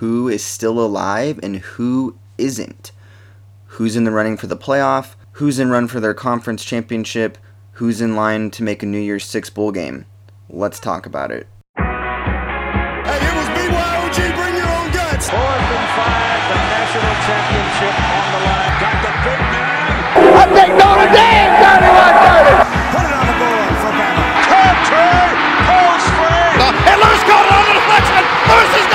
who is still alive and who isn't. Who's in the running for the playoff, who's in run for their conference championship, who's in line to make a New Year's Six bowl game. Let's talk about it. Hey, it was BYOG, bring your own guts. Fourth and five, the national championship on the line. Got the big man. I think Notre Dame got it right there. Put it on the board for Bama. Country, post free. And Lewis caught it on the deflection. Lewis is going to score.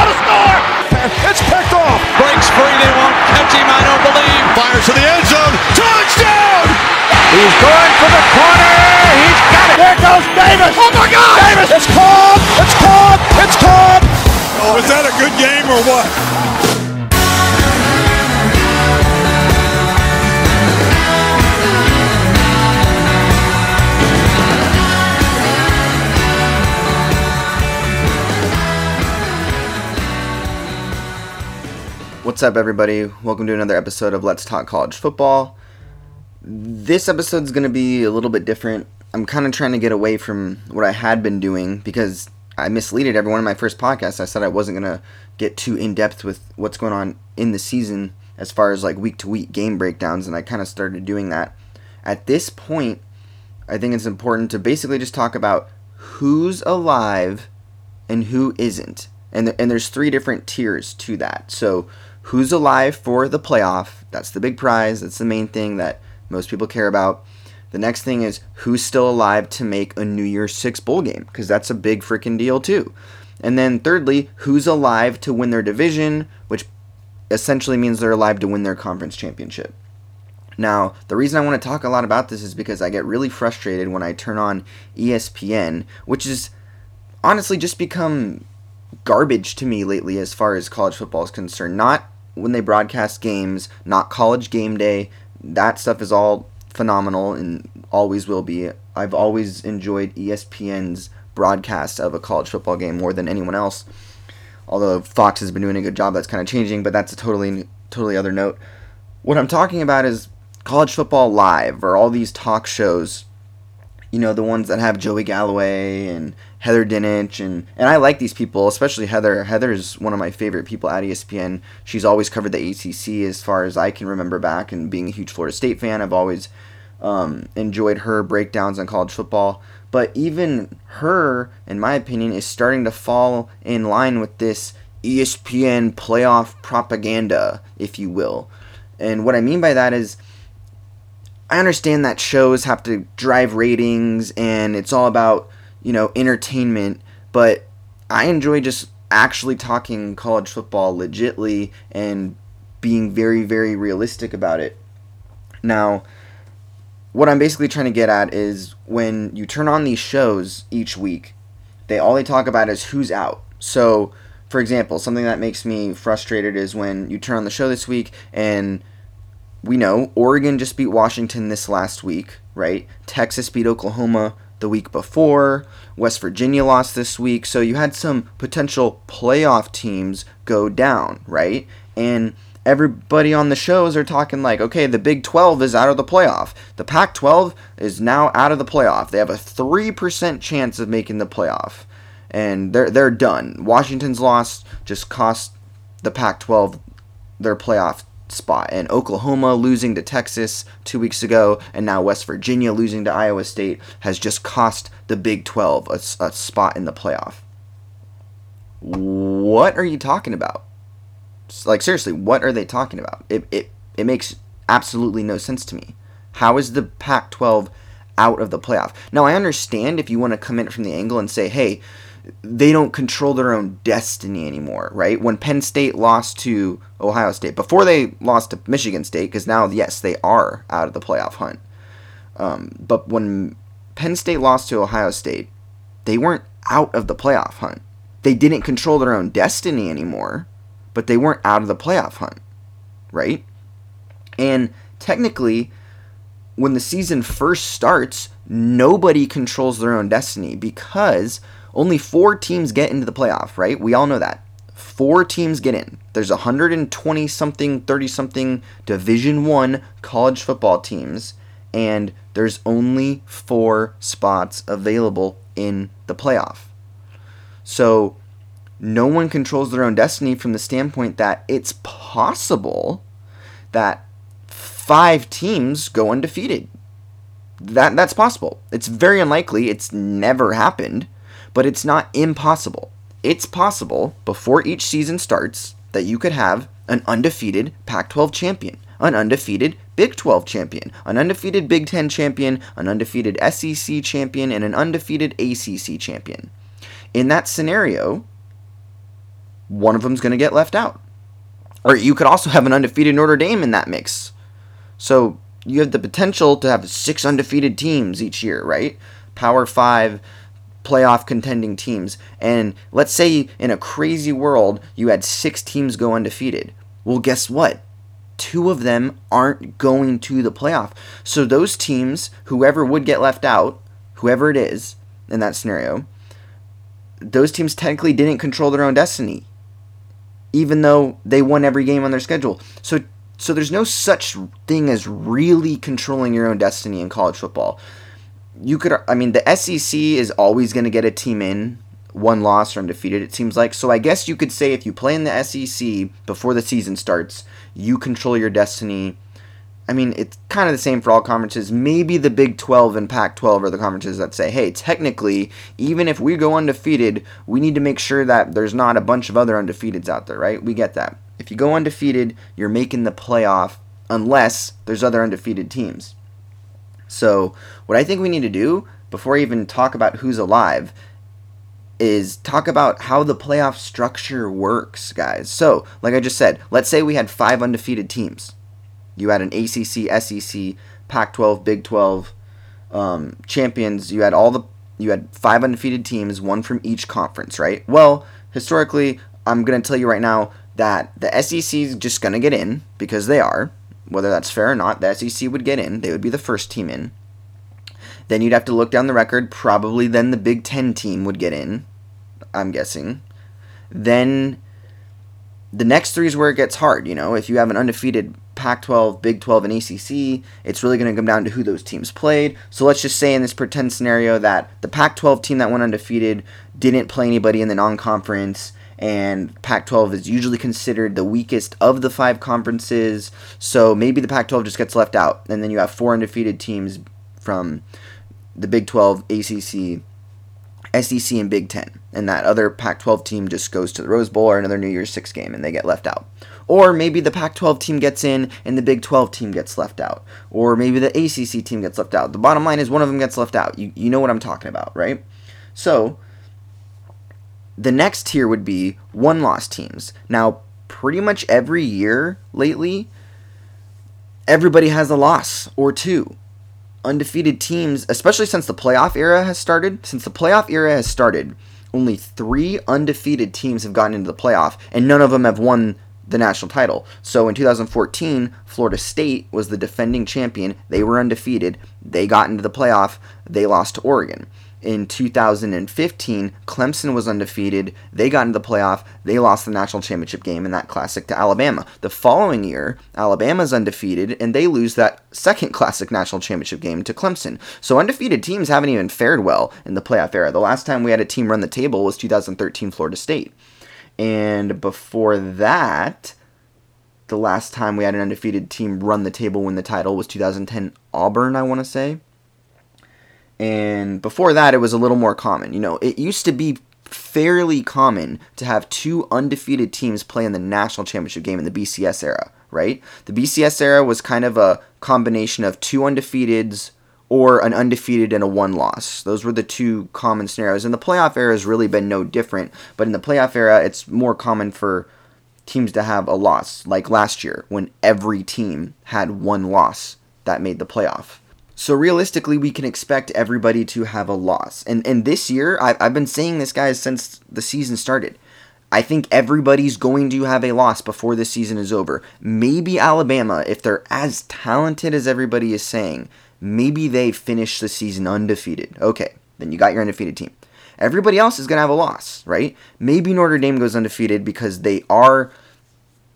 It's picked off. Breaks free, they won't catch him, I don't believe. Fires to the end zone. Touchdown! He's going for the corner. He's got it. There goes Davis. Oh my God. Davis. It's caught. It's caught. It's caught. Was that a good game or what? What's up, everybody? Welcome to another episode of Let's Talk College Football. This episode's going to be a little bit different. I'm kind of trying to get away from what I had been doing because I misleaded everyone in my first podcast. I said I wasn't going to get too in depth with what's going on in the season as far as like week to week game breakdowns, and I kind of started doing that. At this point, I think it's important to basically just talk about who's alive and who isn't. And, th- and there's three different tiers to that. So, who's alive for the playoff? That's the big prize. That's the main thing that most people care about. The next thing is who's still alive to make a New Year's Six bowl game because that's a big freaking deal too. And then thirdly, who's alive to win their division, which essentially means they're alive to win their conference championship. Now, the reason I want to talk a lot about this is because I get really frustrated when I turn on ESPN, which has honestly just become garbage to me lately as far as college football is concerned. Not when they broadcast games, not college game day. That stuff is all phenomenal and always will be. I've always enjoyed ESPN's broadcast of a college football game more than anyone else. Although Fox has been doing a good job, that's kind of changing, but that's a totally totally other note. What I'm talking about is college football live or all these talk shows you know the ones that have Joey Galloway and Heather Dinich and and I like these people, especially Heather. Heather is one of my favorite people at ESPN. She's always covered the ACC as far as I can remember back, and being a huge Florida State fan, I've always um, enjoyed her breakdowns on college football. But even her, in my opinion, is starting to fall in line with this ESPN playoff propaganda, if you will. And what I mean by that is I understand that shows have to drive ratings and it's all about, you know, entertainment, but I enjoy just actually talking college football legitly and being very, very realistic about it. Now, what I'm basically trying to get at is when you turn on these shows each week, they all they talk about is who's out. So, for example, something that makes me frustrated is when you turn on the show this week and we know Oregon just beat Washington this last week, right? Texas beat Oklahoma the week before. West Virginia lost this week. So you had some potential playoff teams go down, right? And everybody on the shows are talking like, okay, the Big 12 is out of the playoff. The Pac 12 is now out of the playoff. They have a 3% chance of making the playoff. And they're, they're done. Washington's loss just cost the Pac 12 their playoff spot. And Oklahoma losing to Texas two weeks ago, and now West Virginia losing to Iowa State has just cost the Big 12 a, a spot in the playoff. What are you talking about? Like, seriously, what are they talking about? It, it, it makes absolutely no sense to me. How is the Pac 12 out of the playoff? Now, I understand if you want to come in from the angle and say, hey, they don't control their own destiny anymore, right? When Penn State lost to Ohio State, before they lost to Michigan State, because now, yes, they are out of the playoff hunt. Um, but when Penn State lost to Ohio State, they weren't out of the playoff hunt. They didn't control their own destiny anymore, but they weren't out of the playoff hunt, right? And technically, when the season first starts, nobody controls their own destiny because only four teams get into the playoff, right? We all know that. Four teams get in. There's 120 something, 30 something Division 1 college football teams and there's only 4 spots available in the playoff. So no one controls their own destiny from the standpoint that it's possible that five teams go undefeated. That that's possible. It's very unlikely. It's never happened, but it's not impossible. It's possible before each season starts that you could have an undefeated Pac-12 champion, an undefeated Big 12 champion, an undefeated Big 10 champion, an undefeated SEC champion, and an undefeated ACC champion. In that scenario, one of them's going to get left out. Or you could also have an undefeated Notre Dame in that mix. So you have the potential to have six undefeated teams each year, right? Power five playoff contending teams. And let's say in a crazy world, you had six teams go undefeated. Well, guess what? Two of them aren't going to the playoff. So those teams, whoever would get left out, whoever it is in that scenario, those teams technically didn't control their own destiny, even though they won every game on their schedule. So so there's no such thing as really controlling your own destiny in college football. You could, I mean, the SEC is always going to get a team in one loss or undefeated. It seems like. So I guess you could say if you play in the SEC before the season starts, you control your destiny. I mean, it's kind of the same for all conferences. Maybe the Big 12 and Pac 12 are the conferences that say, hey, technically, even if we go undefeated, we need to make sure that there's not a bunch of other undefeateds out there, right? We get that. If you go undefeated, you're making the playoff unless there's other undefeated teams. So, what I think we need to do before I even talk about who's alive is talk about how the playoff structure works, guys. So, like I just said, let's say we had five undefeated teams. You had an ACC, SEC, Pac-12, Big 12 um, champions. You had all the you had five undefeated teams, one from each conference, right? Well, historically, I'm gonna tell you right now, that the SEC is just going to get in because they are. Whether that's fair or not, the SEC would get in. They would be the first team in. Then you'd have to look down the record. Probably then the Big Ten team would get in, I'm guessing. Then the next three is where it gets hard. You know, if you have an undefeated Pac 12, Big 12, and ACC, it's really going to come down to who those teams played. So let's just say in this pretend scenario that the Pac 12 team that went undefeated didn't play anybody in the non conference and Pac 12 is usually considered the weakest of the five conferences. So maybe the Pac 12 just gets left out. And then you have four undefeated teams from the Big 12, ACC, SEC, and Big 10. And that other Pac 12 team just goes to the Rose Bowl or another New Year's Six game and they get left out. Or maybe the Pac 12 team gets in and the Big 12 team gets left out. Or maybe the ACC team gets left out. The bottom line is one of them gets left out. You, you know what I'm talking about, right? So the next tier would be one loss teams. Now, pretty much every year lately, everybody has a loss or two. Undefeated teams, especially since the playoff era has started, since the playoff era has started, only three undefeated teams have gotten into the playoff, and none of them have won the national title. So in 2014, Florida State was the defending champion. They were undefeated. They got into the playoff. They lost to Oregon in 2015, Clemson was undefeated. They got into the playoff. They lost the national championship game in that classic to Alabama. The following year, Alabama's undefeated, and they lose that second classic national championship game to Clemson. So undefeated teams haven't even fared well in the playoff era. The last time we had a team run the table was 2013 Florida State. And before that, the last time we had an undefeated team run the table win the title was 2010 Auburn, I want to say. And before that, it was a little more common. You know, it used to be fairly common to have two undefeated teams play in the national championship game in the BCS era, right? The BCS era was kind of a combination of two undefeateds or an undefeated and a one loss. Those were the two common scenarios. And the playoff era has really been no different, but in the playoff era, it's more common for teams to have a loss, like last year when every team had one loss that made the playoff. So realistically, we can expect everybody to have a loss. And and this year, I've, I've been saying this, guys, since the season started. I think everybody's going to have a loss before this season is over. Maybe Alabama, if they're as talented as everybody is saying, maybe they finish the season undefeated. Okay, then you got your undefeated team. Everybody else is going to have a loss, right? Maybe Notre Dame goes undefeated because they are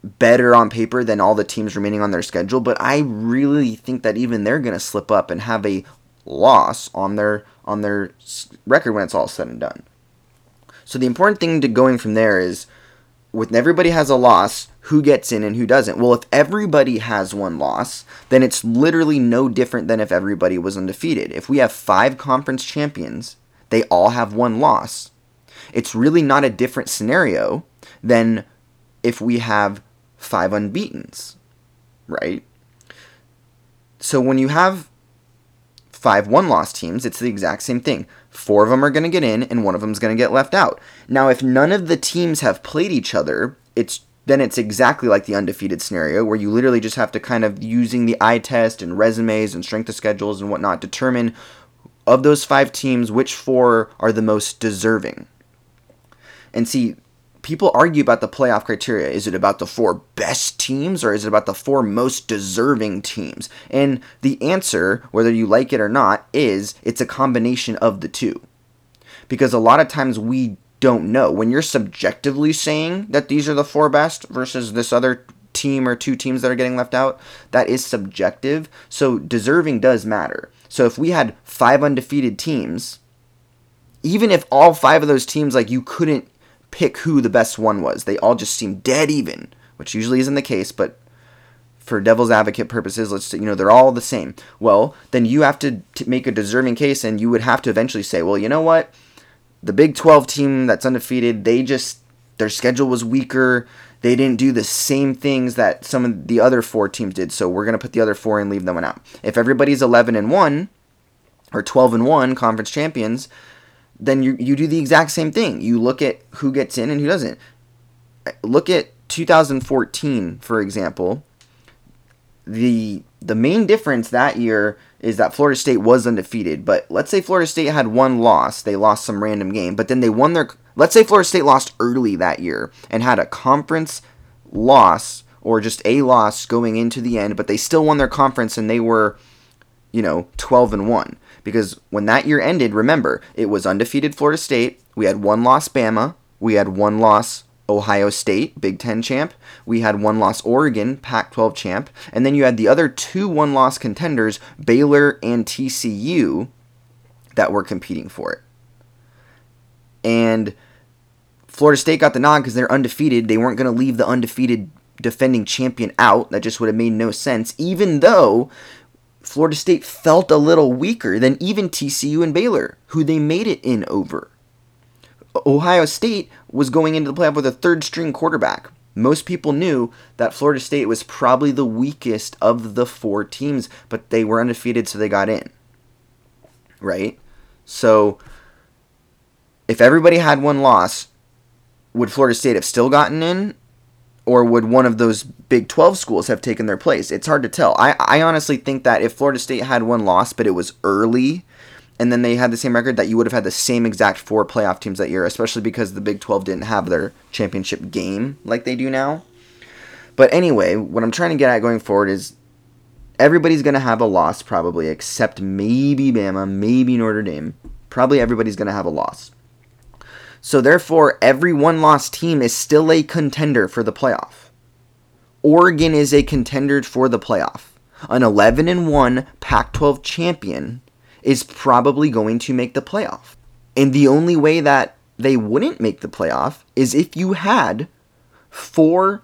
better on paper than all the teams remaining on their schedule, but I really think that even they're going to slip up and have a loss on their on their record when it's all said and done. So the important thing to going from there is with everybody has a loss, who gets in and who doesn't. Well, if everybody has one loss, then it's literally no different than if everybody was undefeated. If we have five conference champions, they all have one loss. It's really not a different scenario than if we have five unbeatens, right? So when you have five one loss teams, it's the exact same thing. Four of them are going to get in, and one of them is going to get left out. Now, if none of the teams have played each other, it's then it's exactly like the undefeated scenario where you literally just have to kind of using the eye test and resumes and strength of schedules and whatnot determine of those five teams which four are the most deserving. And see, people argue about the playoff criteria. Is it about the four best teams or is it about the four most deserving teams? And the answer, whether you like it or not, is it's a combination of the two. Because a lot of times we don't know. When you're subjectively saying that these are the four best versus this other team or two teams that are getting left out, that is subjective. So deserving does matter. So if we had five undefeated teams, even if all five of those teams, like you couldn't pick who the best one was. They all just seem dead even, which usually isn't the case, but for devil's advocate purposes, let's say, you know they're all the same. Well, then you have to, to make a deserving case, and you would have to eventually say, well, you know what, the Big 12 team that's undefeated, they just their schedule was weaker. They didn't do the same things that some of the other four teams did, so we're gonna put the other four and leave them one out. If everybody's 11 and one or 12 and one conference champions, then you, you do the exact same thing. You look at who gets in and who doesn't. Look at 2014, for example. The the main difference that year is that Florida State was undefeated, but let's say Florida State had one loss, they lost some random game, but then they won their let's say Florida State lost early that year and had a conference loss or just a loss going into the end, but they still won their conference and they were you know, 12 and 1 because when that year ended, remember, it was undefeated Florida State. We had one loss Bama. We had one loss Ohio State, Big Ten champ. We had one loss Oregon, Pac 12 champ. And then you had the other two one loss contenders, Baylor and TCU, that were competing for it. And Florida State got the nod because they're undefeated. They weren't going to leave the undefeated defending champion out. That just would have made no sense, even though Florida State felt a little weaker than even TCU and Baylor, who they made it in over. Ohio State was going into the playoff with a third string quarterback. Most people knew that Florida State was probably the weakest of the four teams, but they were undefeated, so they got in. Right? So, if everybody had one loss, would Florida State have still gotten in? Or would one of those Big 12 schools have taken their place? It's hard to tell. I, I honestly think that if Florida State had one loss, but it was early, and then they had the same record, that you would have had the same exact four playoff teams that year, especially because the Big 12 didn't have their championship game like they do now. But anyway, what I'm trying to get at going forward is everybody's going to have a loss probably, except maybe Bama, maybe Notre Dame. Probably everybody's going to have a loss. So therefore, every one loss team is still a contender for the playoff. Oregon is a contender for the playoff. An 11 and 1 Pac 12 champion is probably going to make the playoff. And the only way that they wouldn't make the playoff is if you had four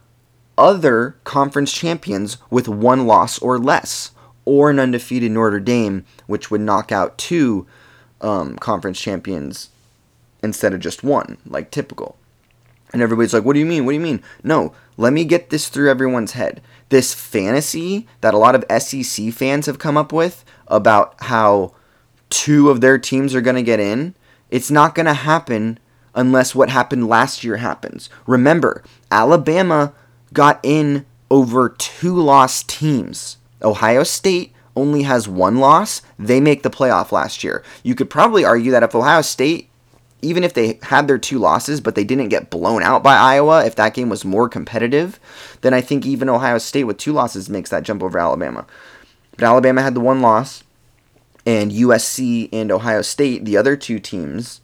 other conference champions with one loss or less, or an undefeated Notre Dame, which would knock out two um, conference champions instead of just one, like typical. And everybody's like, what do you mean? What do you mean? No, let me get this through everyone's head. This fantasy that a lot of SEC fans have come up with about how two of their teams are going to get in, it's not going to happen unless what happened last year happens. Remember, Alabama got in over two lost teams. Ohio State only has one loss. They make the playoff last year. You could probably argue that if Ohio State even if they had their two losses, but they didn't get blown out by Iowa, if that game was more competitive, then I think even Ohio State with two losses makes that jump over Alabama. But Alabama had the one loss, and USC and Ohio State, the other two teams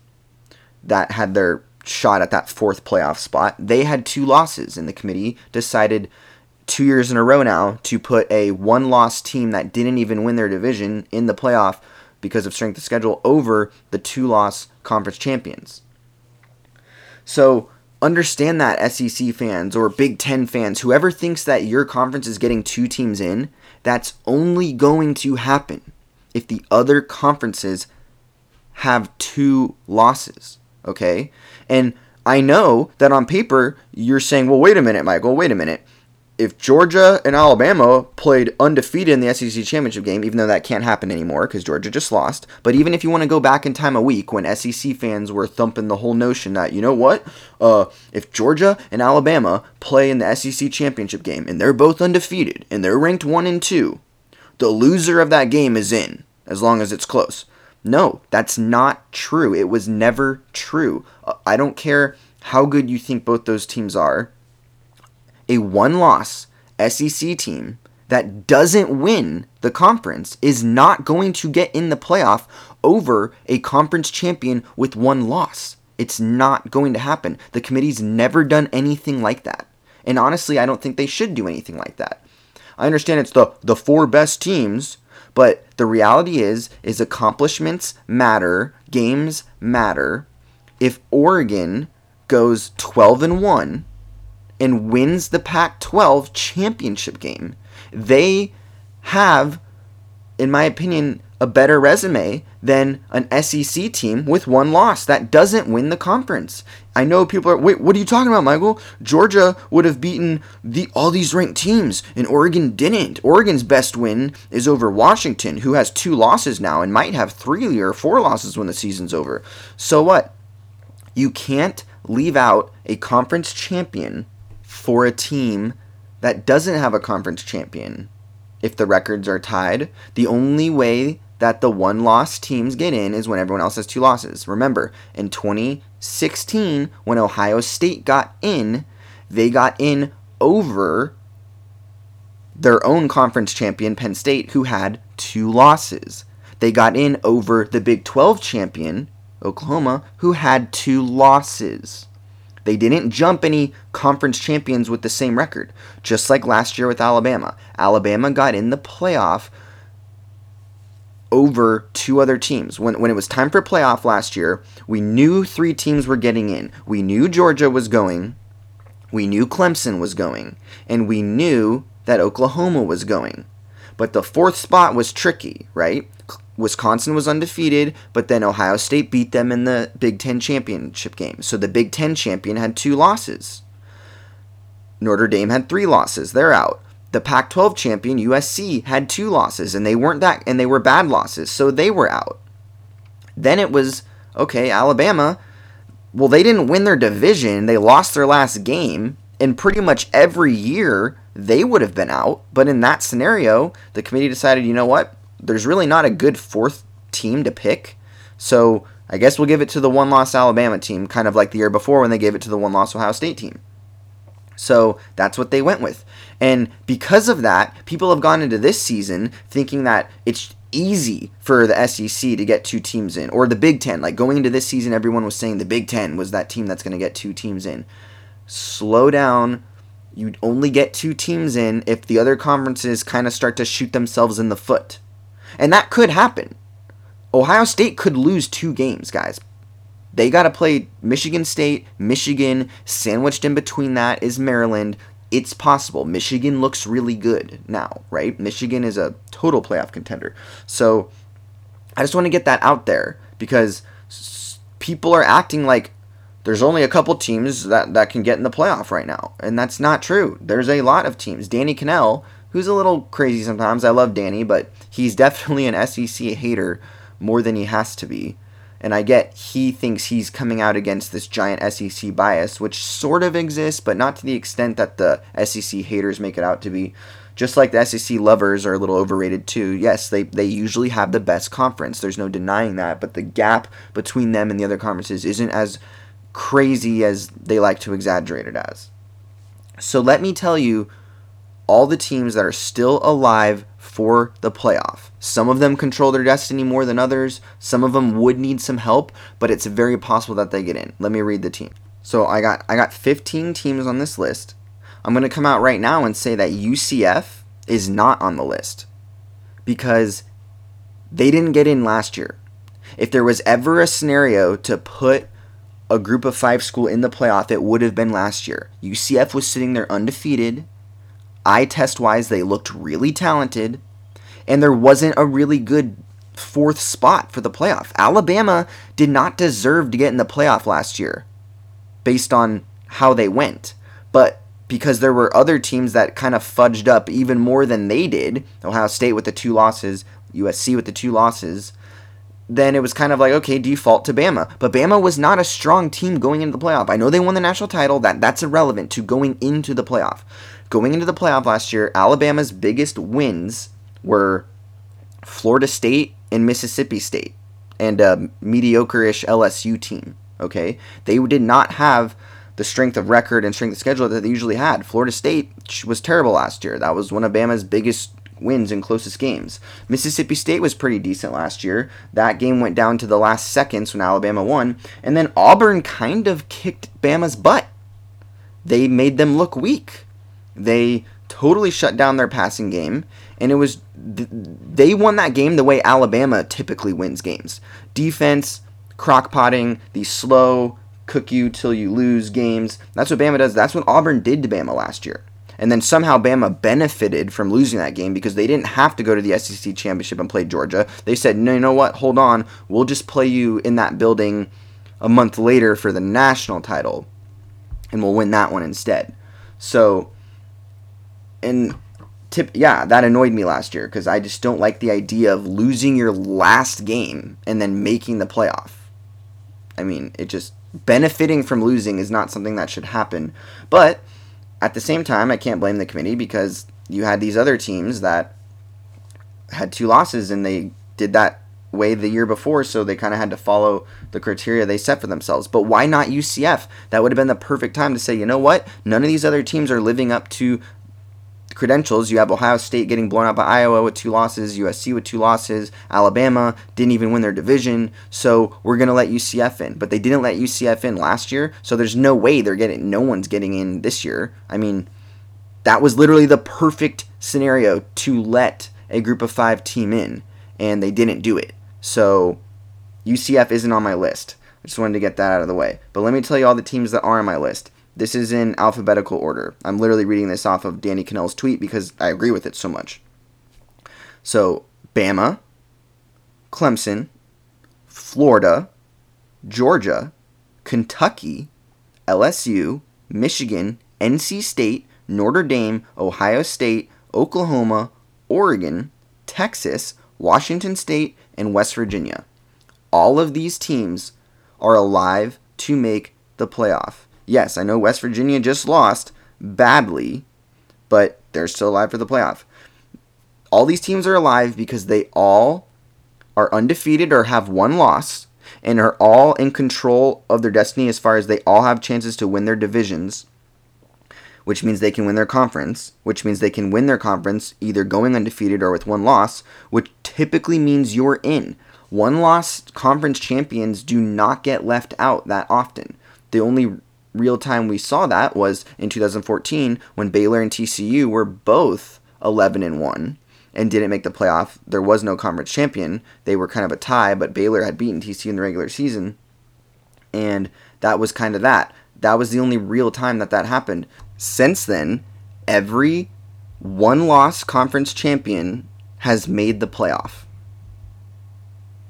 that had their shot at that fourth playoff spot, they had two losses, and the committee decided two years in a row now to put a one loss team that didn't even win their division in the playoff because of strength of schedule over the two loss conference champions. So understand that SEC fans or Big Ten fans, whoever thinks that your conference is getting two teams in, that's only going to happen if the other conferences have two losses. Okay? And I know that on paper you're saying, well, wait a minute, Michael, wait a minute if Georgia and Alabama played undefeated in the SEC championship game, even though that can't happen anymore because Georgia just lost, but even if you want to go back in time a week when SEC fans were thumping the whole notion that you know what, uh, if Georgia and Alabama play in the SEC championship game and they're both undefeated and they're ranked one and two, the loser of that game is in as long as it's close. No, that's not true. It was never true. Uh, I don't care how good you think both those teams are a one loss SEC team that doesn't win the conference is not going to get in the playoff over a conference champion with one loss. It's not going to happen. The committee's never done anything like that. And honestly, I don't think they should do anything like that. I understand it's the the four best teams, but the reality is is accomplishments matter, games matter. If Oregon goes 12 and 1 and wins the Pac 12 championship game. They have, in my opinion, a better resume than an SEC team with one loss that doesn't win the conference. I know people are wait, what are you talking about, Michael? Georgia would have beaten the all these ranked teams and Oregon didn't. Oregon's best win is over Washington, who has two losses now and might have three or four losses when the season's over. So what? You can't leave out a conference champion for a team that doesn't have a conference champion. If the records are tied, the only way that the one loss teams get in is when everyone else has two losses. Remember, in 2016, when Ohio State got in, they got in over their own conference champion, Penn State, who had two losses. They got in over the Big 12 champion, Oklahoma, who had two losses. They didn't jump any conference champions with the same record, just like last year with Alabama. Alabama got in the playoff over two other teams. When, when it was time for playoff last year, we knew three teams were getting in. We knew Georgia was going, we knew Clemson was going, and we knew that Oklahoma was going. But the fourth spot was tricky, right? Wisconsin was undefeated, but then Ohio State beat them in the Big Ten championship game. So the Big Ten champion had two losses. Notre Dame had three losses. They're out. The Pac 12 champion, USC, had two losses, and they weren't that, and they were bad losses, so they were out. Then it was, okay, Alabama, well, they didn't win their division. They lost their last game, and pretty much every year they would have been out. But in that scenario, the committee decided, you know what? There's really not a good fourth team to pick. So I guess we'll give it to the one loss Alabama team, kind of like the year before when they gave it to the one loss Ohio State team. So that's what they went with. And because of that, people have gone into this season thinking that it's easy for the SEC to get two teams in, or the Big Ten. Like going into this season, everyone was saying the Big Ten was that team that's going to get two teams in. Slow down. You only get two teams in if the other conferences kind of start to shoot themselves in the foot. And that could happen. Ohio State could lose two games, guys. They got to play Michigan State, Michigan, sandwiched in between that is Maryland. It's possible. Michigan looks really good now, right? Michigan is a total playoff contender. So I just want to get that out there because people are acting like there's only a couple teams that, that can get in the playoff right now. And that's not true. There's a lot of teams. Danny Kanell who's a little crazy sometimes. I love Danny, but he's definitely an SEC hater more than he has to be. And I get he thinks he's coming out against this giant SEC bias, which sort of exists, but not to the extent that the SEC haters make it out to be. Just like the SEC lovers are a little overrated too. Yes, they, they usually have the best conference. There's no denying that. But the gap between them and the other conferences isn't as crazy as they like to exaggerate it as. So let me tell you all the teams that are still alive for the playoff. Some of them control their destiny more than others. Some of them would need some help, but it's very possible that they get in. Let me read the team. So I got I got 15 teams on this list. I'm going to come out right now and say that UCF is not on the list because they didn't get in last year. If there was ever a scenario to put a group of five school in the playoff it would have been last year. UCF was sitting there undefeated. Eye test wise, they looked really talented. And there wasn't a really good fourth spot for the playoff. Alabama did not deserve to get in the playoff last year based on how they went. But because there were other teams that kind of fudged up even more than they did, Ohio State with the two losses, USC with the two losses, then it was kind of like, okay, default to Bama. But Bama was not a strong team going into the playoff. I know they won the national title, that that's irrelevant to going into the playoff. Going into the playoff last year, Alabama's biggest wins were Florida State and Mississippi State and a mediocre-ish LSU team. Okay, they did not have the strength of record and strength of schedule that they usually had. Florida State was terrible last year. That was one of Bama's biggest wins and closest games. Mississippi State was pretty decent last year. That game went down to the last seconds when Alabama won. And then Auburn kind of kicked Bama's butt. They made them look weak. They totally shut down their passing game. And it was, they won that game the way Alabama typically wins games defense, crockpotting, the slow, cook you till you lose games. That's what Bama does. That's what Auburn did to Bama last year. And then somehow Bama benefited from losing that game because they didn't have to go to the SEC championship and play Georgia. They said, no, you know what? Hold on. We'll just play you in that building a month later for the national title, and we'll win that one instead. So, and tip, yeah, that annoyed me last year because I just don't like the idea of losing your last game and then making the playoff. I mean, it just benefiting from losing is not something that should happen. But at the same time, I can't blame the committee because you had these other teams that had two losses and they did that way the year before, so they kind of had to follow the criteria they set for themselves. But why not UCF? That would have been the perfect time to say, you know what? None of these other teams are living up to credentials. You have Ohio State getting blown out by Iowa with two losses, USC with two losses, Alabama didn't even win their division, so we're gonna let UCF in. But they didn't let UCF in last year, so there's no way they're getting no one's getting in this year. I mean, that was literally the perfect scenario to let a group of five team in, and they didn't do it. So UCF isn't on my list. I just wanted to get that out of the way. But let me tell you all the teams that are on my list. This is in alphabetical order. I'm literally reading this off of Danny Kanell's tweet because I agree with it so much. So, Bama, Clemson, Florida, Georgia, Kentucky, LSU, Michigan, NC State, Notre Dame, Ohio State, Oklahoma, Oregon, Texas, Washington State, and West Virginia. All of these teams are alive to make the playoff. Yes, I know West Virginia just lost badly, but they're still alive for the playoff. All these teams are alive because they all are undefeated or have one loss and are all in control of their destiny as far as they all have chances to win their divisions, which means they can win their conference, which means they can win their conference either going undefeated or with one loss, which typically means you're in. One loss conference champions do not get left out that often. The only real time we saw that was in 2014 when Baylor and TCU were both 11 and 1 and didn't make the playoff. There was no conference champion. They were kind of a tie, but Baylor had beaten TCU in the regular season. And that was kind of that. That was the only real time that that happened. Since then, every one loss conference champion has made the playoff.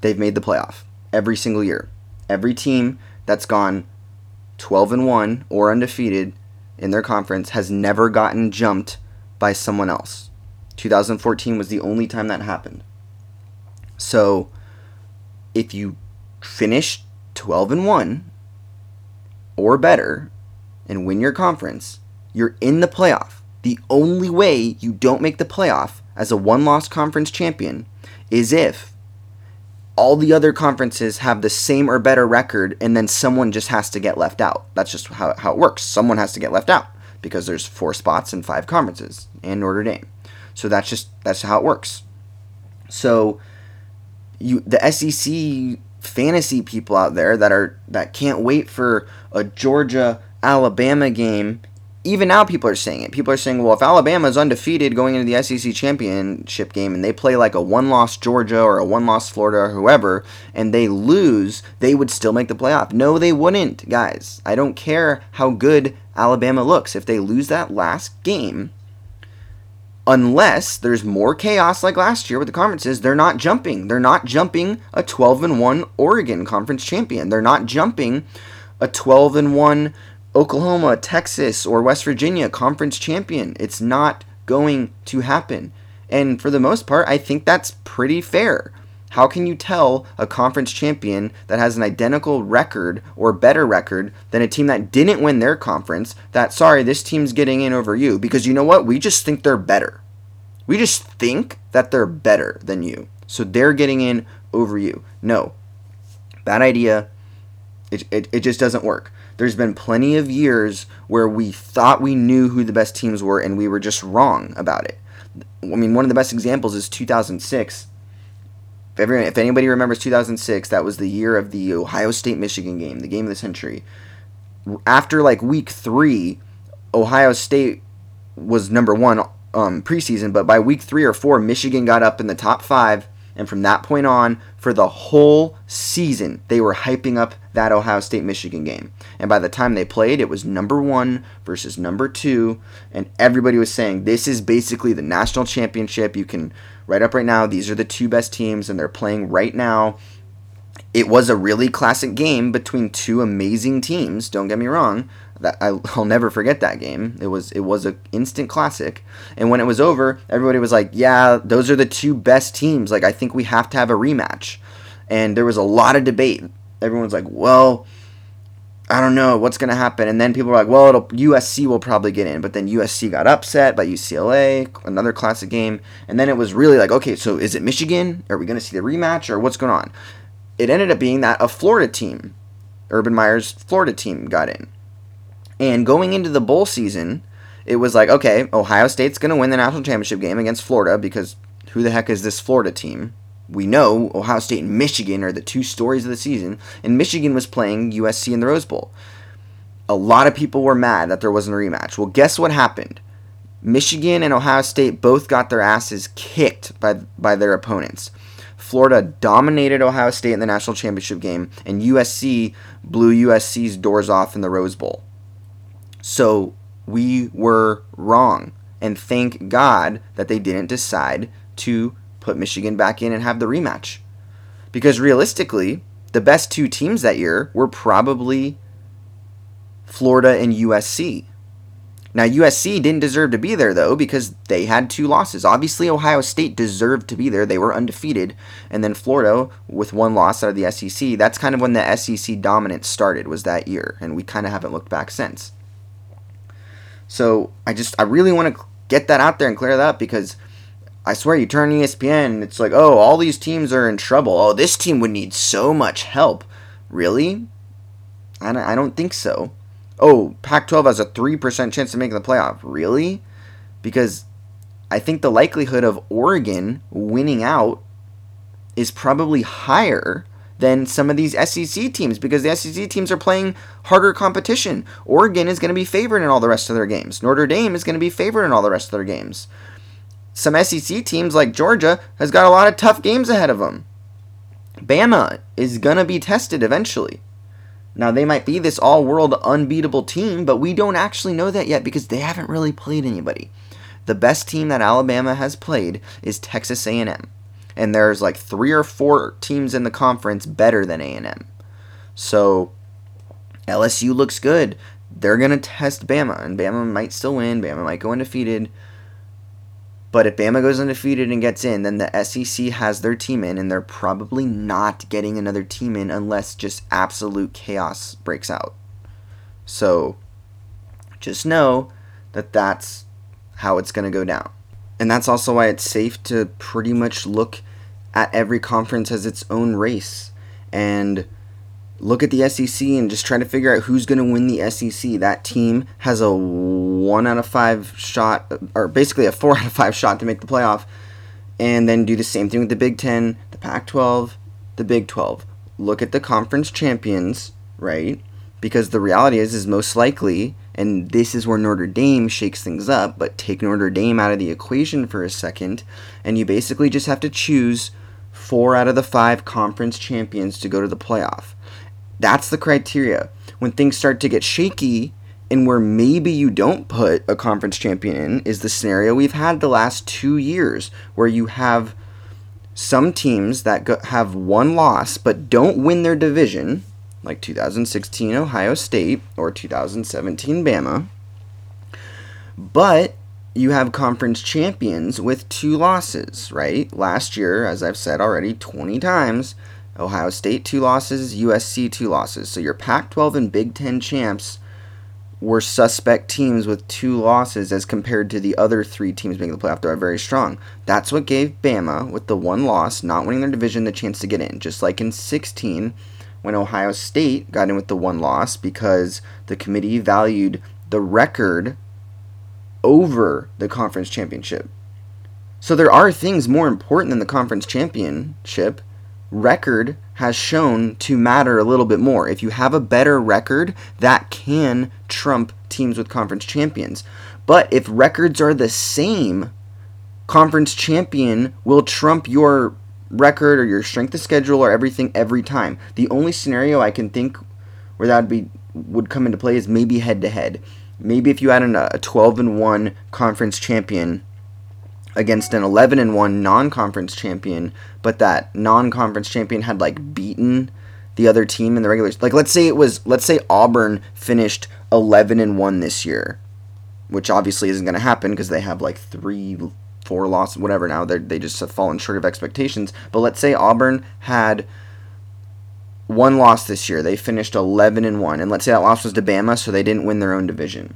They've made the playoff every single year. Every team that's gone 12 and 1 or undefeated in their conference has never gotten jumped by someone else. 2014 was the only time that happened. So, if you finish 12 and 1 or better and win your conference, you're in the playoff. The only way you don't make the playoff as a one loss conference champion is if all the other conferences have the same or better record, and then someone just has to get left out. That's just how, how it works. Someone has to get left out because there's four spots and five conferences and Notre Dame. So that's just that's how it works. So you the SEC fantasy people out there that are that can't wait for a Georgia Alabama game even now people are saying it. People are saying, well, if Alabama's undefeated going into the SEC championship game and they play like a one-loss Georgia or a one-loss Florida or whoever, and they lose, they would still make the playoff. No, they wouldn't, guys. I don't care how good Alabama looks. If they lose that last game, unless there's more chaos like last year with the conferences, they're not jumping. They're not jumping a 12 and 1 Oregon conference champion. They're not jumping a 12 and 1 Oklahoma, Texas, or West Virginia conference champion. It's not going to happen. And for the most part, I think that's pretty fair. How can you tell a conference champion that has an identical record or better record than a team that didn't win their conference that, sorry, this team's getting in over you? Because you know what? We just think they're better. We just think that they're better than you. So they're getting in over you. No. Bad idea. It, it, it just doesn't work. There's been plenty of years where we thought we knew who the best teams were and we were just wrong about it. I mean, one of the best examples is 2006. If, everyone, if anybody remembers 2006, that was the year of the Ohio State Michigan game, the game of the century. After like week three, Ohio State was number one um, preseason, but by week three or four, Michigan got up in the top five. And from that point on, for the whole season, they were hyping up that Ohio State Michigan game. And by the time they played, it was number one versus number two. And everybody was saying, this is basically the national championship. You can write up right now, these are the two best teams, and they're playing right now. It was a really classic game between two amazing teams, don't get me wrong that I'll never forget that game. It was it was an instant classic. And when it was over, everybody was like, "Yeah, those are the two best teams. Like I think we have to have a rematch." And there was a lot of debate. Everyone's like, "Well, I don't know what's going to happen." And then people are like, "Well, it'll, USC will probably get in." But then USC got upset by UCLA, another classic game. And then it was really like, "Okay, so is it Michigan? Are we going to see the rematch or what's going on?" It ended up being that a Florida team, Urban Meyer's Florida team got in. And going into the bowl season, it was like, okay, Ohio State's going to win the national championship game against Florida because who the heck is this Florida team? We know Ohio State and Michigan are the two stories of the season, and Michigan was playing USC in the Rose Bowl. A lot of people were mad that there wasn't a rematch. Well, guess what happened? Michigan and Ohio State both got their asses kicked by by their opponents. Florida dominated Ohio State in the national championship game, and USC blew USC's doors off in the Rose Bowl. So we were wrong. And thank God that they didn't decide to put Michigan back in and have the rematch. Because realistically, the best two teams that year were probably Florida and USC. Now, USC didn't deserve to be there, though, because they had two losses. Obviously, Ohio State deserved to be there. They were undefeated. And then Florida, with one loss out of the SEC, that's kind of when the SEC dominance started, was that year. And we kind of haven't looked back since. So I just I really want to get that out there and clear that up because I swear you turn ESPN, it's like, oh, all these teams are in trouble. Oh, this team would need so much help. Really? I don't, I don't think so. Oh, Pac 12 has a 3% chance of making the playoff. Really? Because I think the likelihood of Oregon winning out is probably higher than some of these SEC teams because the SEC teams are playing harder competition. Oregon is going to be favored in all the rest of their games. Notre Dame is going to be favored in all the rest of their games. Some SEC teams like Georgia has got a lot of tough games ahead of them. Bama is going to be tested eventually. Now, they might be this all world unbeatable team, but we don't actually know that yet because they haven't really played anybody. The best team that Alabama has played is Texas A&M and there's like three or four teams in the conference better than A&M. So LSU looks good. They're going to test Bama, and Bama might still win. Bama might go undefeated. But if Bama goes undefeated and gets in, then the SEC has their team in, and they're probably not getting another team in unless just absolute chaos breaks out. So just know that that's how it's going to go down. And that's also why it's safe to pretty much look at every conference as its own race and look at the SEC and just try to figure out who's going to win the SEC. That team has a 1 out of 5 shot, or basically a 4 out of 5 shot to make the playoff. And then do the same thing with the Big 10, the Pac 12, the Big 12. Look at the conference champions, right? Because the reality is, is most likely And this is where Notre Dame shakes things up, but take Notre Dame out of the equation for a second, and you basically just have to choose four out of the five conference champions to go to the playoff. That's the criteria. When things start to get shaky, and where maybe you don't put a conference champion in, is the scenario we've had the last two years, where you have some teams that go, have one loss but don't win their division, like 2016 Ohio State or 2017 Bama. But you have conference champions with two losses, right? Last year, as I've said already 20 times, Ohio State two losses, USC two losses. So your Pac 12 and Big Ten champs were suspect teams with two losses as compared to the other three teams making the playoff that are very strong. That's what gave Bama, with the one loss, not winning their division, the chance to get in. Just like in 16, when Ohio State got in with the one loss because the committee valued the record over the conference championship. So there are things more important than the conference championship. Record has shown to matter a little bit more. If you have a better record, that can trump teams with conference champions. But if records are the same, conference champion will trump your record or your strength of schedule or everything every time. The only scenario I can think where that would be would come into play is maybe head to head. Maybe if you had an, a 12 and 1 conference champion against an 11 and 1 non-conference champion, but that non-conference champion had like beaten the other team in the regular like let's say it was let's say Auburn finished 11 and 1 this year, which obviously isn't going to happen because they have like 3 four losses whatever now they they just have fallen short of expectations, but let's say Auburn had one loss this year. They finished 11 and 1 and let's say that loss was to Bama so they didn't win their own division.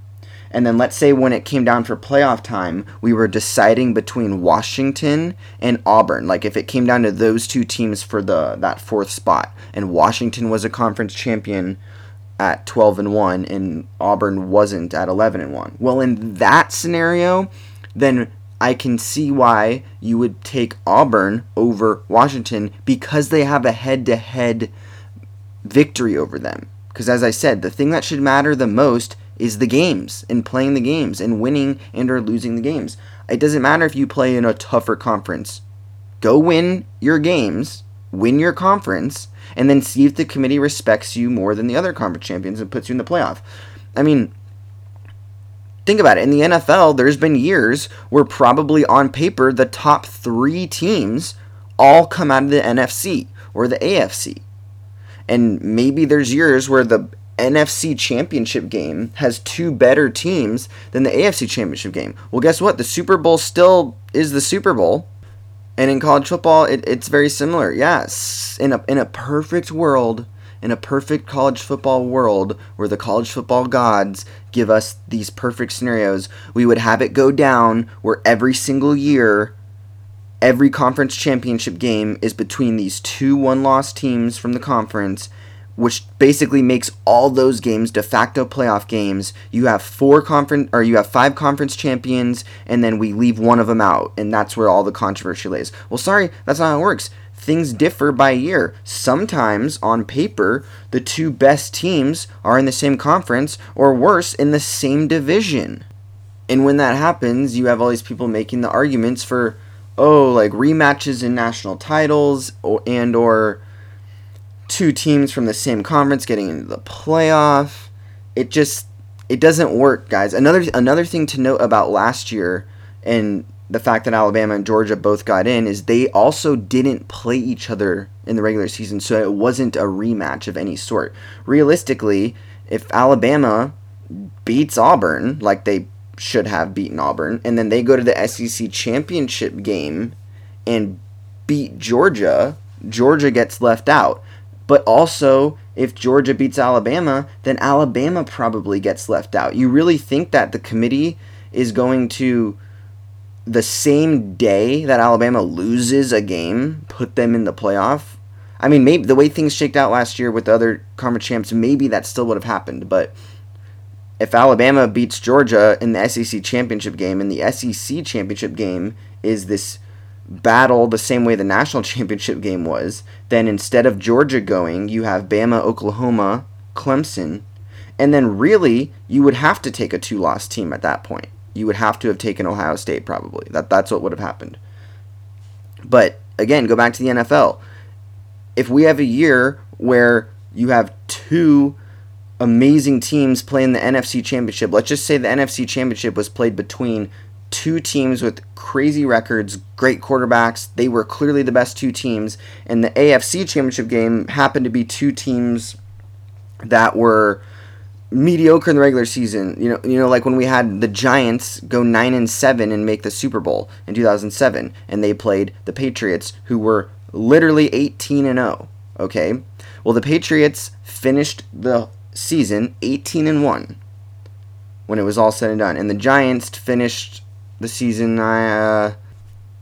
And then let's say when it came down for playoff time, we were deciding between Washington and Auburn. Like if it came down to those two teams for the that fourth spot, and Washington was a conference champion at 12 and 1 and Auburn wasn't at 11 and 1. Well, in that scenario, then I can see why you would take Auburn over Washington because they have a head-to-head victory over them. Because as I said, the thing that should matter the most is the games and playing the games and winning and or losing the games. It doesn't matter if you play in a tougher conference. Go win your games, win your conference, and then see if the committee respects you more than the other conference champions and puts you in the playoff. I mean, think about it. In the NFL, there's been years where probably on paper the top 3 teams all come out of the NFC or the AFC. And maybe there's years where the NFC championship game has two better teams than the AFC championship game. Well, guess what? The Super Bowl still is the Super Bowl. And in college football, it, it's very similar. Yes, in a in a perfect world, in a perfect college football world where the college football gods give us these perfect scenarios, we would have it go down where every single year every conference championship game is between these two one-loss teams from the conference which basically makes all those games de facto playoff games. You have four conference or you have five conference champions and then we leave one of them out and that's where all the controversy lays. Well, sorry, that's not how it works. Things differ by year. Sometimes on paper, the two best teams are in the same conference or worse in the same division. And when that happens, you have all these people making the arguments for oh, like rematches in national titles or, and or two teams from the same conference getting into the playoff. It just it doesn't work, guys. Another another thing to note about last year and the fact that Alabama and Georgia both got in is they also didn't play each other in the regular season, so it wasn't a rematch of any sort. Realistically, if Alabama beats Auburn like they should have beaten Auburn, and then they go to the SEC championship game and beat Georgia, Georgia gets left out. But also, if Georgia beats Alabama, then Alabama probably gets left out. You really think that the committee is going to, the same day that Alabama loses a game, put them in the playoff? I mean, maybe the way things shaked out last year with the other conference champs, maybe that still would have happened. But if Alabama beats Georgia in the SEC championship game, and the SEC championship game is this battle the same way the national championship game was, then instead of Georgia going, you have Bama, Oklahoma, Clemson, And then really, you would have to take a two loss team at that point. You would have to have taken Ohio State probably. That that's what would have happened. But again, go back to the NFL. If we have a year where you have two amazing teams playing the NFC Championship, let's just say the NFC Championship was played between two teams with crazy records, great quarterbacks. They were clearly the best two teams. And the AFC Championship game happened to be two teams that were mediocre in the regular season. You know, you know, like when we had the Giants go nine and seven and make the Super Bowl in 2007, and they played the Patriots, who were literally 18 and 0. Okay, well the Patriots finished the season 18 and one when it was all said and done, and the Giants finished the season uh,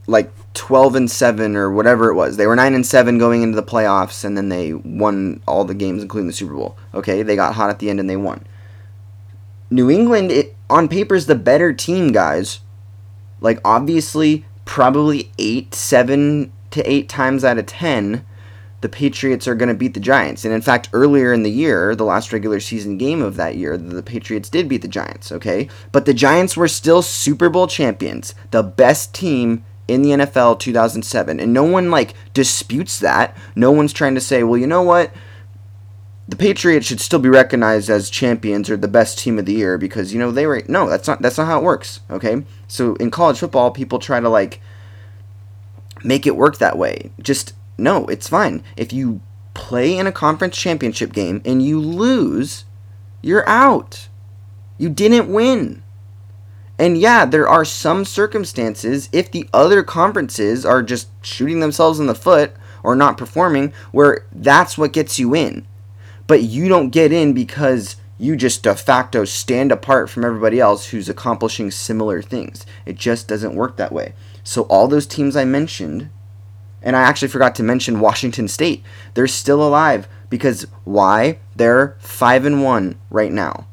like 12 and 7 or whatever it was. They were 9 and 7 going into the playoffs and then they won all the games including the Super Bowl. Okay, they got hot at the end and they won. New England it on paper is the better team, guys. Like obviously probably 8 7 to 8 times out of 10 the Patriots are going to beat the Giants. And in fact, earlier in the year, the last regular season game of that year, the Patriots did beat the Giants, okay? But the Giants were still Super Bowl champions, the best team in the NFL 2007. And no one like disputes that. No one's trying to say, "Well, you know what? The Patriots should still be recognized as champions or the best team of the year because, you know, they were No, that's not that's not how it works, okay? So in college football, people try to like make it work that way. Just no, it's fine. If you play in a conference championship game and you lose, you're out. You didn't win. And yeah, there are some circumstances if the other conferences are just shooting themselves in the foot or not performing where that's what gets you in. But you don't get in because you just de facto stand apart from everybody else who's accomplishing similar things. It just doesn't work that way. So all those teams I mentioned and I actually forgot to mention Washington State. They're still alive because why? They're 5 and 1 right now.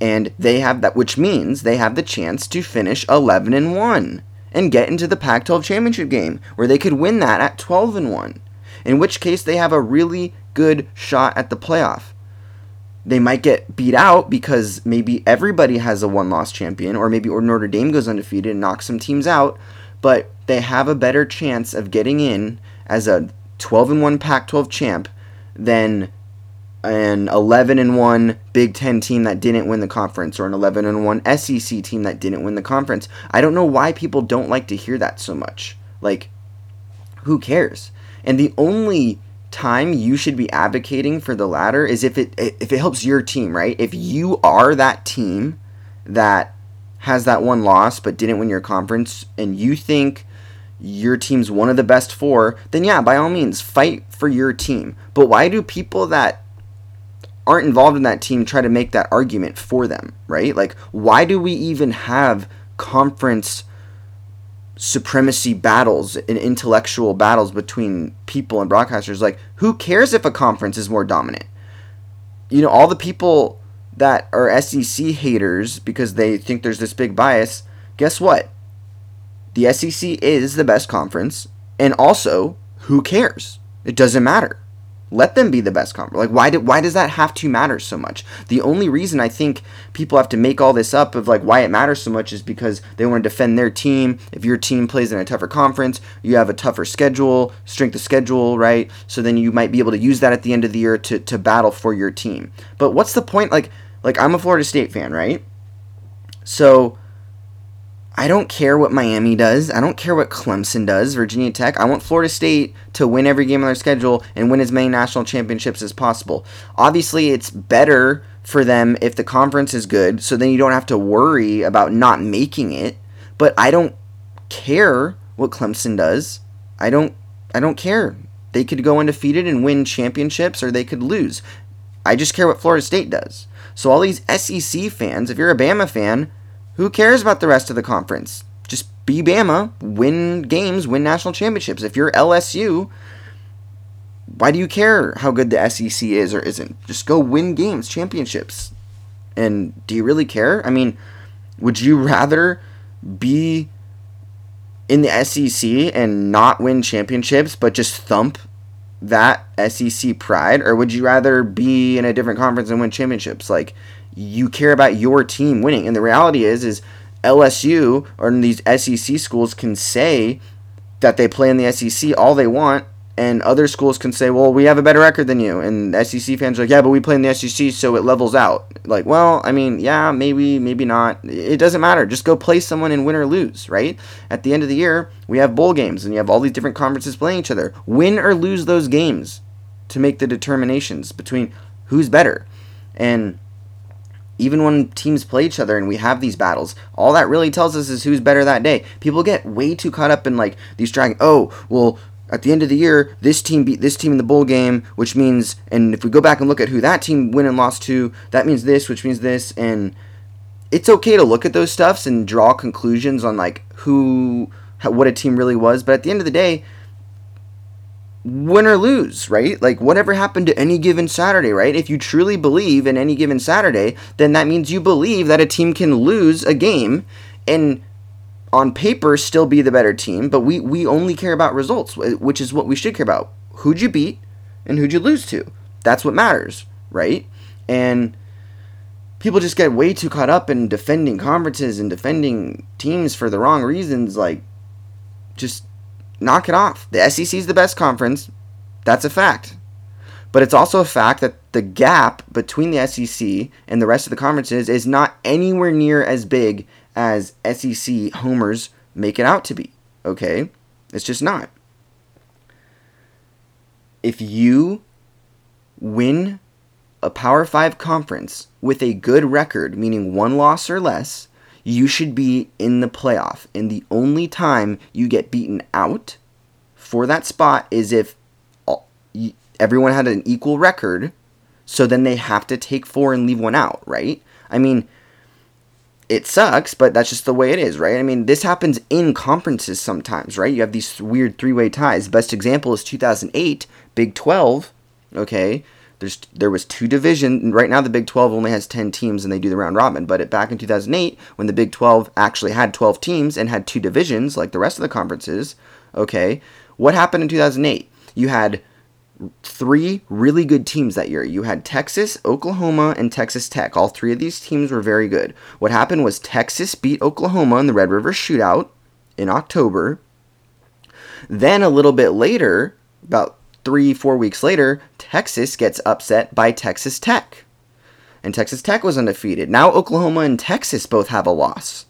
And they have that which means they have the chance to finish 11 and 1 and get into the Pac-12 championship game where they could win that at 12 and 1. In which case they have a really good shot at the playoff. They might get beat out because maybe everybody has a one-loss champion or maybe Notre Dame goes undefeated and knocks some teams out but they have a better chance of getting in as a 12 and 1 Pac-12 champ than an 11 and 1 Big 10 team that didn't win the conference or an 11 and 1 SEC team that didn't win the conference. I don't know why people don't like to hear that so much. Like who cares? And the only time you should be advocating for the latter is if it if it helps your team, right? If you are that team that has that one loss but didn't win your conference and you think your team's one of the best four, then yeah, by all means, fight for your team. But why do people that aren't involved in that team try to make that argument for them, right? Like, why do we even have conference supremacy battles and intellectual battles between people and broadcasters? Like, who cares if a conference is more dominant? You know, all the people that are SEC haters because they think there's this big bias, guess what? The SEC is the best conference, and also, who cares? It doesn't matter. Let them be the best conference. Like, why, do, why does that have to matter so much? The only reason I think people have to make all this up of like why it matters so much is because they want to defend their team. If your team plays in a tougher conference, you have a tougher schedule, strength of schedule, right? So then you might be able to use that at the end of the year to, to battle for your team. But what's the point? Like, like I'm a Florida State fan, right? So I don't care what Miami does. I don't care what Clemson does, Virginia Tech. I want Florida State to win every game on their schedule and win as many national championships as possible. Obviously, it's better for them if the conference is good, so then you don't have to worry about not making it. But I don't care what Clemson does. I don't I don't care. They could go undefeated and win championships or they could lose. I just care what Florida State does. So all these SEC fans, if you're a Bama fan, who cares about the rest of the conference? Just be Bama, win games, win national championships. If you're LSU, why do you care how good the SEC is or isn't? Just go win games, championships. And do you really care? I mean, would you rather be in the SEC and not win championships but just thump that SEC pride, or would you rather be in a different conference and win championships? Like, you care about your team winning, and the reality is, is LSU or these SEC schools can say that they play in the SEC all they want, and other schools can say, well, we have a better record than you. And SEC fans are like, yeah, but we play in the SEC, so it levels out. Like, well, I mean, yeah, maybe, maybe not. It doesn't matter. Just go play someone and win or lose, right? At the end of the year, we have bowl games, and you have all these different conferences playing each other. Win or lose those games to make the determinations between who's better. And even when teams play each other and we have these battles, all that really tells us is who's better that day. People get way too caught up in like these trying, oh, well, at the end of the year, this team beat this team in the bowl game, which means, and if we go back and look at who that team win and lost to, that means this, which means this, and it's okay to look at those stuffs and draw conclusions on like who, what a team really was, but at the end of the day, win or lose, right? Like whatever happened to any given Saturday, right? If you truly believe in any given Saturday, then that means you believe that a team can lose a game and on paper still be the better team, but we, we only care about results, which is what we should care about. Who'd you beat and who'd you lose to? That's what matters, right? And people just get way too caught up in defending conferences and defending teams for the wrong reasons. Like, just knock it off. The SEC is the best conference. That's a fact. But it's also a fact that the gap between the SEC and the rest of the conferences is not anywhere near as big as SEC homers make it out to be. Okay? It's just not. If you win a Power 5 conference with a good record, meaning one loss or less, you should be in the playoff. And the only time you get beaten out for that spot is if everyone had an equal record, so then they have to take four and leave one out, right? I mean, it sucks, but that's just the way it is, right? I mean, this happens in conferences sometimes, right? You have these weird three-way ties. Best example is 2008, Big 12. Okay, there's there was two division. Right now, the Big 12 only has 10 teams, and they do the round robin. But it, back in 2008, when the Big 12 actually had 12 teams and had two divisions, like the rest of the conferences, okay, what happened in 2008? You had three really good teams that year. You had Texas, Oklahoma, and Texas Tech. All three of these teams were very good. What happened was Texas beat Oklahoma in the Red River Shootout in October. Then a little bit later, about three, four weeks later, Texas gets upset by Texas Tech. And Texas Tech was undefeated. Now Oklahoma and Texas both have a loss.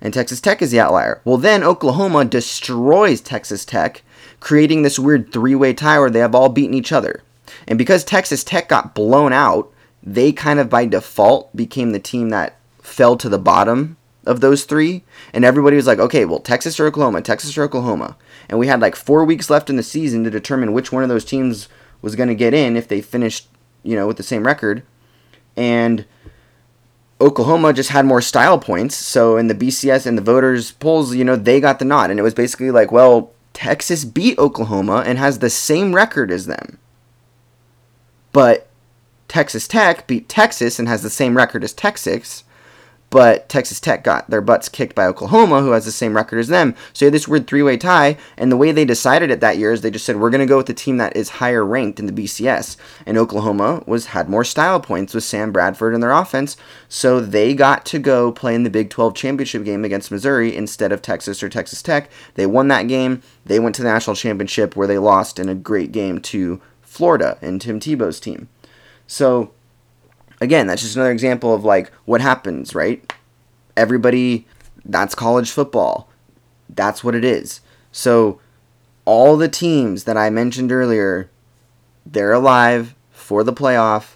And Texas Tech is the outlier. Well, then Oklahoma destroys Texas Tech creating this weird three way tie where they have all beaten each other. And because Texas Tech got blown out, they kind of by default became the team that fell to the bottom of those three. And everybody was like, okay, well, Texas or Oklahoma, Texas or Oklahoma. And we had like four weeks left in the season to determine which one of those teams was going to get in if they finished, you know, with the same record. And Oklahoma just had more style points. So in the BCS and the voters polls, you know, they got the nod. And it was basically like, well, Texas beat Oklahoma and has the same record as them. But Texas Tech beat Texas and has the same record as Texas. But Texas Tech got their butts kicked by Oklahoma, who has the same record as them. So you had this weird three way tie. And the way they decided it that year is they just said, we're going to go with the team that is higher ranked in the BCS. And Oklahoma was had more style points with Sam Bradford in their offense. So they got to go play in the Big 12 championship game against Missouri instead of Texas or Texas Tech. They won that game. They went to the national championship where they lost in a great game to Florida and Tim Tebow's team. So again, that's just another example of like what happens, right? Everybody, that's college football. That's what it is. So, all the teams that I mentioned earlier, they're alive for the playoff.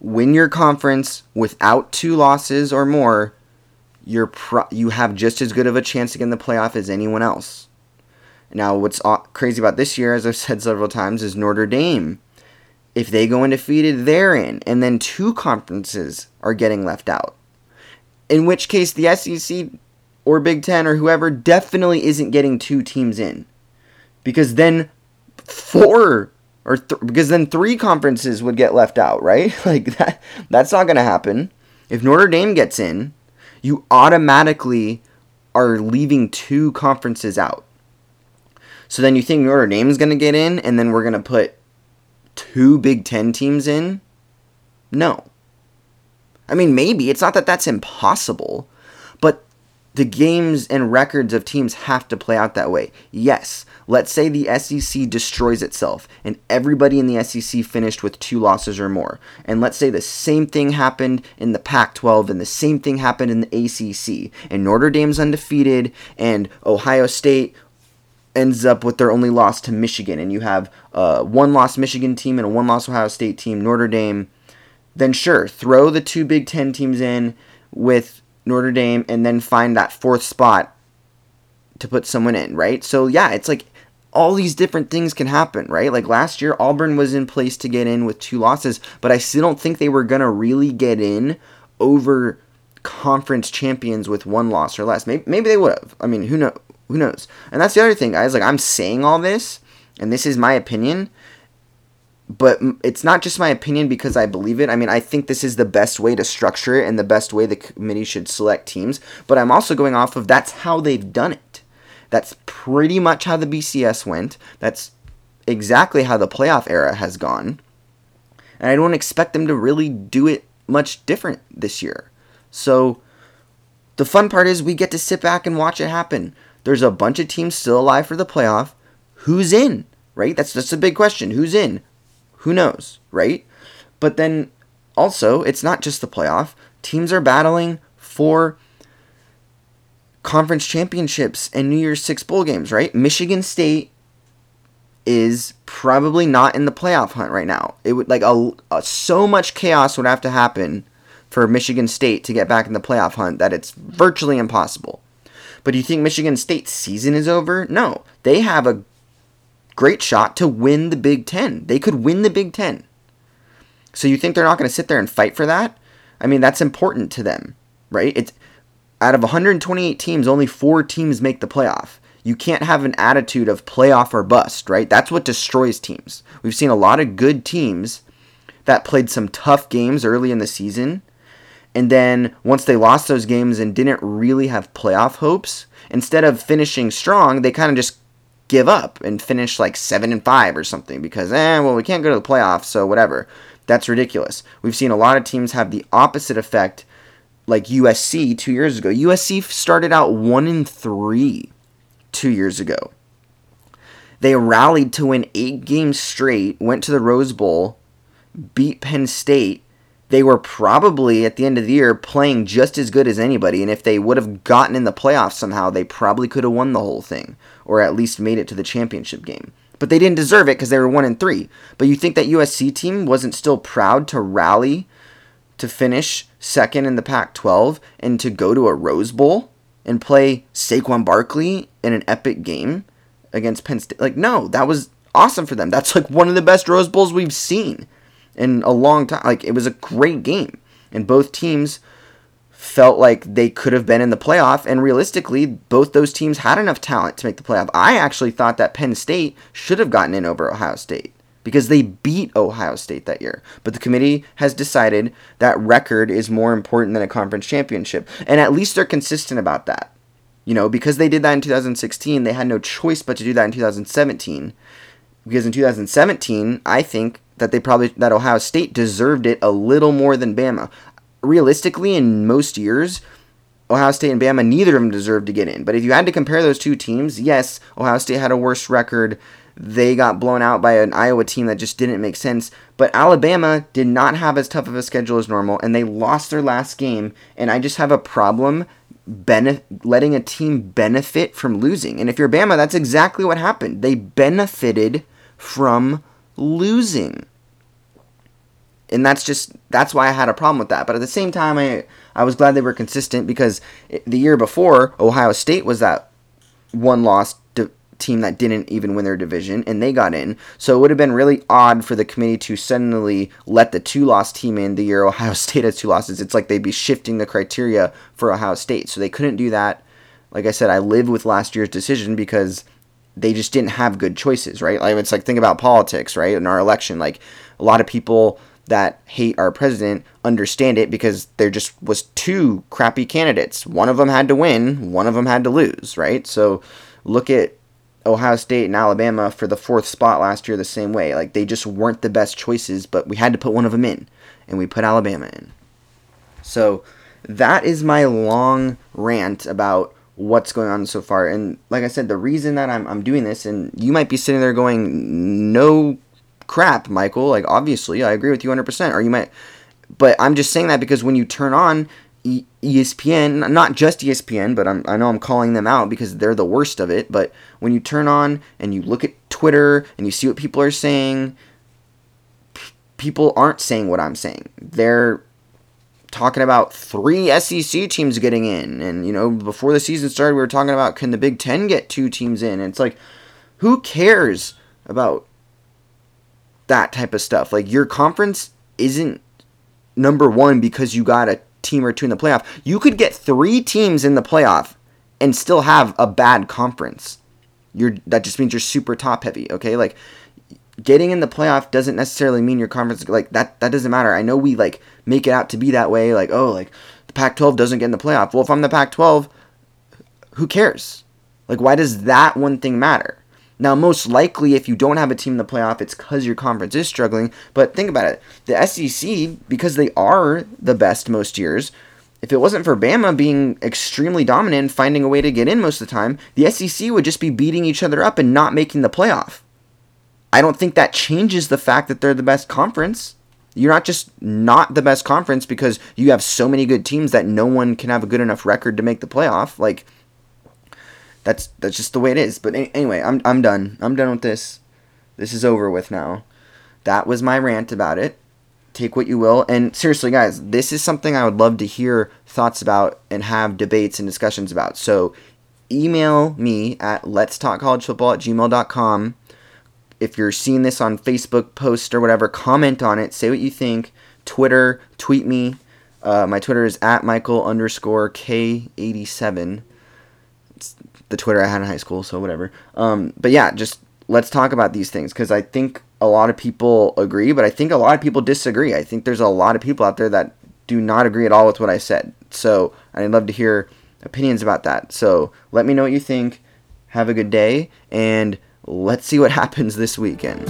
Win your conference without two losses or more, you're pro- you have just as good of a chance to get in the playoff as anyone else. Now, what's crazy about this year, as I've said several times, is Notre Dame if they go undefeated, they're in. And then two conferences are getting left out. In which case, the SEC or Big Ten or whoever definitely isn't getting two teams in. Because then four or th- because then three conferences would get left out, right? Like that that's not going to happen. If Notre Dame gets in, you automatically are leaving two conferences out. So then you think Notre Dame's going to get in and then we're going to put two Big 10 teams in? No. I mean, maybe. It's not that that's impossible, but the games and records of teams have to play out that way. Yes, let's say the SEC destroys itself and everybody in the SEC finished with two losses or more. And let's say the same thing happened in the Pac 12 and the same thing happened in the ACC. And Notre Dame's undefeated and Ohio State ends up with their only loss to Michigan. And you have a one loss Michigan team and a one loss Ohio State team, Notre Dame. Then sure, throw the two Big Ten teams in with Notre Dame and then find that fourth spot to put someone in, right? So yeah, it's like all these different things can happen, right? Like last year, Auburn was in place to get in with two losses, but I still don't think they were gonna really get in over conference champions with one loss or less. Maybe, maybe they would have. I mean, who know? Who knows? And that's the other thing, guys. Like I'm saying all this, and this is my opinion, but it's not just my opinion because I believe it. I mean, I think this is the best way to structure it and the best way the committee should select teams. But I'm also going off of that's how they've done it. That's pretty much how the BCS went. That's exactly how the playoff era has gone. And I don't expect them to really do it much different this year. So the fun part is we get to sit back and watch it happen. There's a bunch of teams still alive for the playoff. Who's in? Right? That's just a big question. Who's in? Who knows, right? But then also, it's not just the playoff. Teams are battling for conference championships and New Year's Six bowl games, right? Michigan State is probably not in the playoff hunt right now. It would like a, a, so much chaos would have to happen for Michigan State to get back in the playoff hunt that it's virtually impossible. But do you think Michigan State's season is over? No. They have a great shot to win the Big Ten. They could win the Big Ten. So you think they're not going to sit there and fight for that? I mean, that's important to them, right? It's out of 128 teams, only four teams make the playoff. You can't have an attitude of playoff or bust, right? That's what destroys teams. We've seen a lot of good teams that played some tough games early in the season. And then once they lost those games and didn't really have playoff hopes, instead of finishing strong, they kind of just give up and finish like seven and five or something because eh, well we can't go to the playoffs, so whatever. That's ridiculous. We've seen a lot of teams have the opposite effect, like USC two years ago. USC started out one and three two years ago. They rallied to win eight games straight, went to the Rose Bowl, beat Penn State, they were probably at the end of the year playing just as good as anybody. And if they would have gotten in the playoffs somehow, they probably could have won the whole thing or at least made it to the championship game. But they didn't deserve it because they were one and three. But you think that USC team wasn't still proud to rally to finish second in the Pac-12 and to go to a Rose Bowl and play Saquon Barkley in an epic game against Penn State? Like, no, that was awesome for them. That's like one of the best Rose Bowls we've seen in a long time. Like it was a great game, and both teams felt like they could have been in the playoff. And realistically, both those teams had enough talent to make the playoff. I actually thought that Penn State should have gotten in over Ohio State because they beat Ohio State that year. But the committee has decided that record is more important than a conference championship. And at least they're consistent about that. You know, because they did that in 2016, they had no choice but to do that in 2017. Because in 2017, I think that they probably that Ohio State deserved it a little more than Bama. Realistically, in most years, Ohio State and Bama, neither of them deserved to get in. But if you had to compare those two teams, yes, Ohio State had a worse record. They got blown out by an Iowa team that just didn't make sense. But Alabama did not have as tough of a schedule as normal, and they lost their last game. And I just have a problem bene- letting a team benefit from losing. And if you're Bama, that's exactly what happened. They benefited from losing. And that's just that's why I had a problem with that. But at the same time, I I was glad they were consistent because the year before Ohio State was that one loss team that didn't even win their division and they got in. So it would have been really odd for the committee to suddenly let the two loss team in the year Ohio State has two losses. It's like they'd be shifting the criteria for Ohio State. So they couldn't do that. Like I said, I live with last year's decision because they just didn't have good choices, right? Like it's like think about politics, right? In our election, like a lot of people that hate our president understand it because there just was two crappy candidates. One of them had to win, one of them had to lose, right? So look at Ohio State and Alabama for the fourth spot last year the same way. Like they just weren't the best choices, but we had to put one of them in, and we put Alabama in. So that is my long rant about what's going on so far. And like I said, the reason that I'm, I'm doing this, and you might be sitting there going, no crap, Michael. Like, obviously, I agree with you 100%. Or you might, but I'm just saying that because when you turn on ESPN, not just ESPN, but I'm, I know I'm calling them out because they're the worst of it. But when you turn on and you look at Twitter and you see what people are saying, p- people aren't saying what I'm saying. They're talking about three SEC teams getting in. And, you know, before the season started, we were talking about can the Big Ten get two teams in? And it's like, who cares about that type of stuff? Like, your conference isn't number one because you got a team or two in the playoff. You could get three teams in the playoff and still have a bad conference. You're that just means you're super top heavy, okay? Like getting in the playoff doesn't necessarily mean your conference like that that doesn't matter. I know we like make it out to be that way like oh like the Pac-12 doesn't get in the playoff. Well, if I'm the Pac-12, who cares? Like why does that one thing matter? Now, most likely, if you don't have a team in the playoff, it's because your conference is struggling. But think about it the SEC, because they are the best most years, if it wasn't for Bama being extremely dominant finding a way to get in most of the time, the SEC would just be beating each other up and not making the playoff. I don't think that changes the fact that they're the best conference. You're not just not the best conference because you have so many good teams that no one can have a good enough record to make the playoff. Like that's that's just the way it is. But anyway, I'm I'm done. I'm done with this. This is over with now. That was my rant about it. Take what you will. And seriously, guys, this is something I would love to hear thoughts about and have debates and discussions about. So email me at let's talk college football at gmail.com. If you're seeing this on Facebook post or whatever, comment on it. Say what you think. Twitter, tweet me. Uh, my Twitter is at Michael underscore K87. It's the Twitter I had in high school, so whatever. Um, but yeah, just let's talk about these things because I think a lot of people agree, but I think a lot of people disagree. I think there's a lot of people out there that do not agree at all with what I said. So I'd love to hear opinions about that. So let me know what you think. Have a good day, and let's see what happens this weekend.